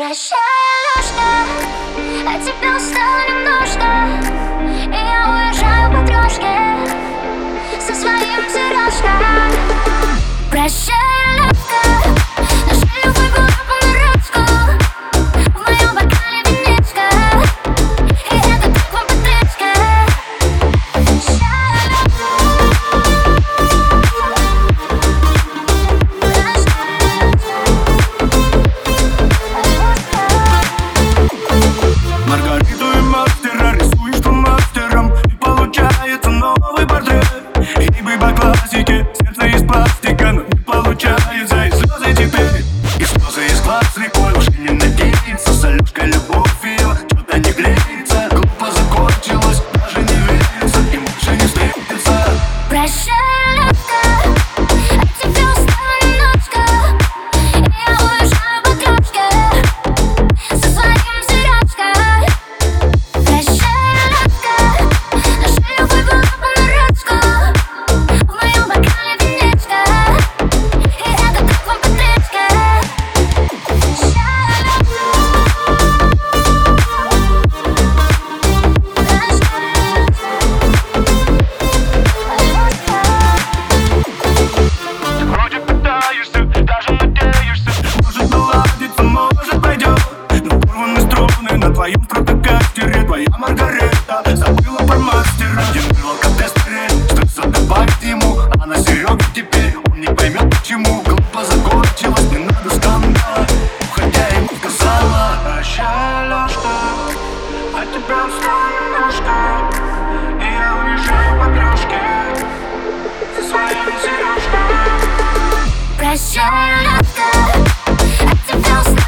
Прощай, Алешка, а тебя устало немножко. И я уезжаю по трешке со своим сережком Прощай. pressure. тебя стану И я уезжаю по трешке За своими сережками Прощай, лето От тебя